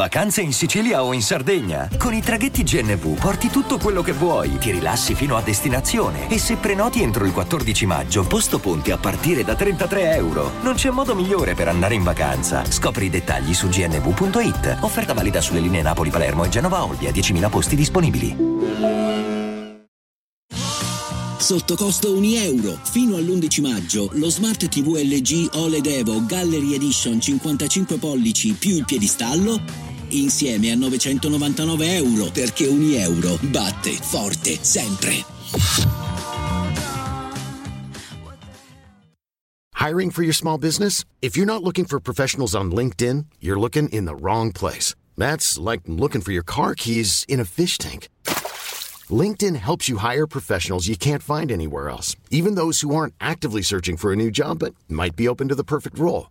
Vacanze in Sicilia o in Sardegna? Con i traghetti GNV porti tutto quello che vuoi, ti rilassi fino a destinazione e se prenoti entro il 14 maggio, posto ponti a partire da 33 euro. Non c'è modo migliore per andare in vacanza. Scopri i dettagli su gnv.it. Offerta valida sulle linee Napoli-Palermo e Genova-Olbia, 10.000 posti disponibili. Sotto costo 1 euro. Fino all'11 maggio lo Smart TV LG OLED Evo Gallery Edition 55 pollici più il piedistallo insieme a 999 euro perché 1 euro batte forte sempre. Hiring for your small business? If you're not looking for professionals on LinkedIn, you're looking in the wrong place. That's like looking for your car keys in a fish tank. LinkedIn helps you hire professionals you can't find anywhere else, even those who aren't actively searching for a new job but might be open to the perfect role.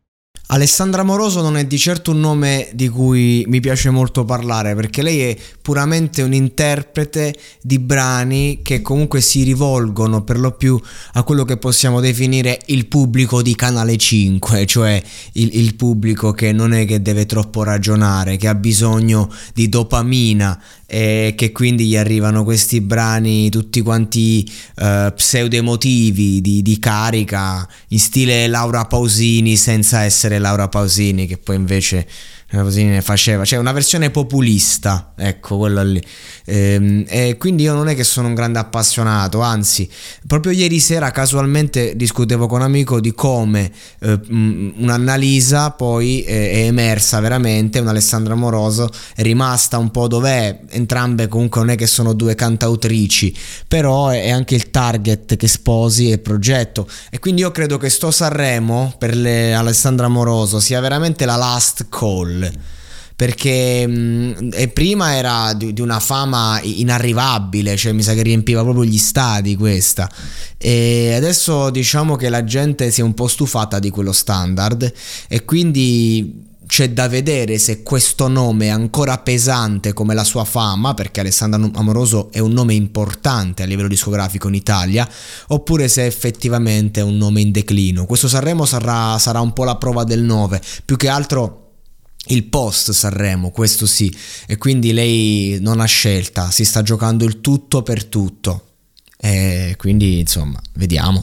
Alessandra Moroso non è di certo un nome di cui mi piace molto parlare perché lei è puramente un interprete di brani che comunque si rivolgono per lo più a quello che possiamo definire il pubblico di Canale 5, cioè il, il pubblico che non è che deve troppo ragionare, che ha bisogno di dopamina e che quindi gli arrivano questi brani tutti quanti uh, pseudo-emotivi di, di carica in stile Laura Pausini senza essere Laura Pausini che poi invece così ne faceva, cioè una versione populista, ecco quella lì. Ehm, e quindi io non è che sono un grande appassionato, anzi, proprio ieri sera casualmente discutevo con un amico di come eh, un'Annalisa poi eh, è emersa veramente, un'Alessandra Moroso, è rimasta un po' dov'è, entrambe comunque non è che sono due cantautrici, però è anche il target che sposi e progetto. E quindi io credo che sto Sanremo per le Alessandra Moroso sia veramente la last call perché mh, prima era di, di, una fama inarrivabile, cioè mi sa che riempiva proprio gli stadi questa e adesso diciamo che la gente si è un po' stufata di quello standard e quindi c'è da vedere se questo nome è ancora pesante come la sua fama, perché Alessandro Amoroso è un nome importante a livello discografico in Italia, oppure se effettivamente è un nome in declino. Questo Sanremo sarà, sarà un po' la prova del 9, più che altro il post Sanremo, questo sì, e quindi lei non ha scelta, si sta giocando il tutto per tutto. E quindi insomma, vediamo.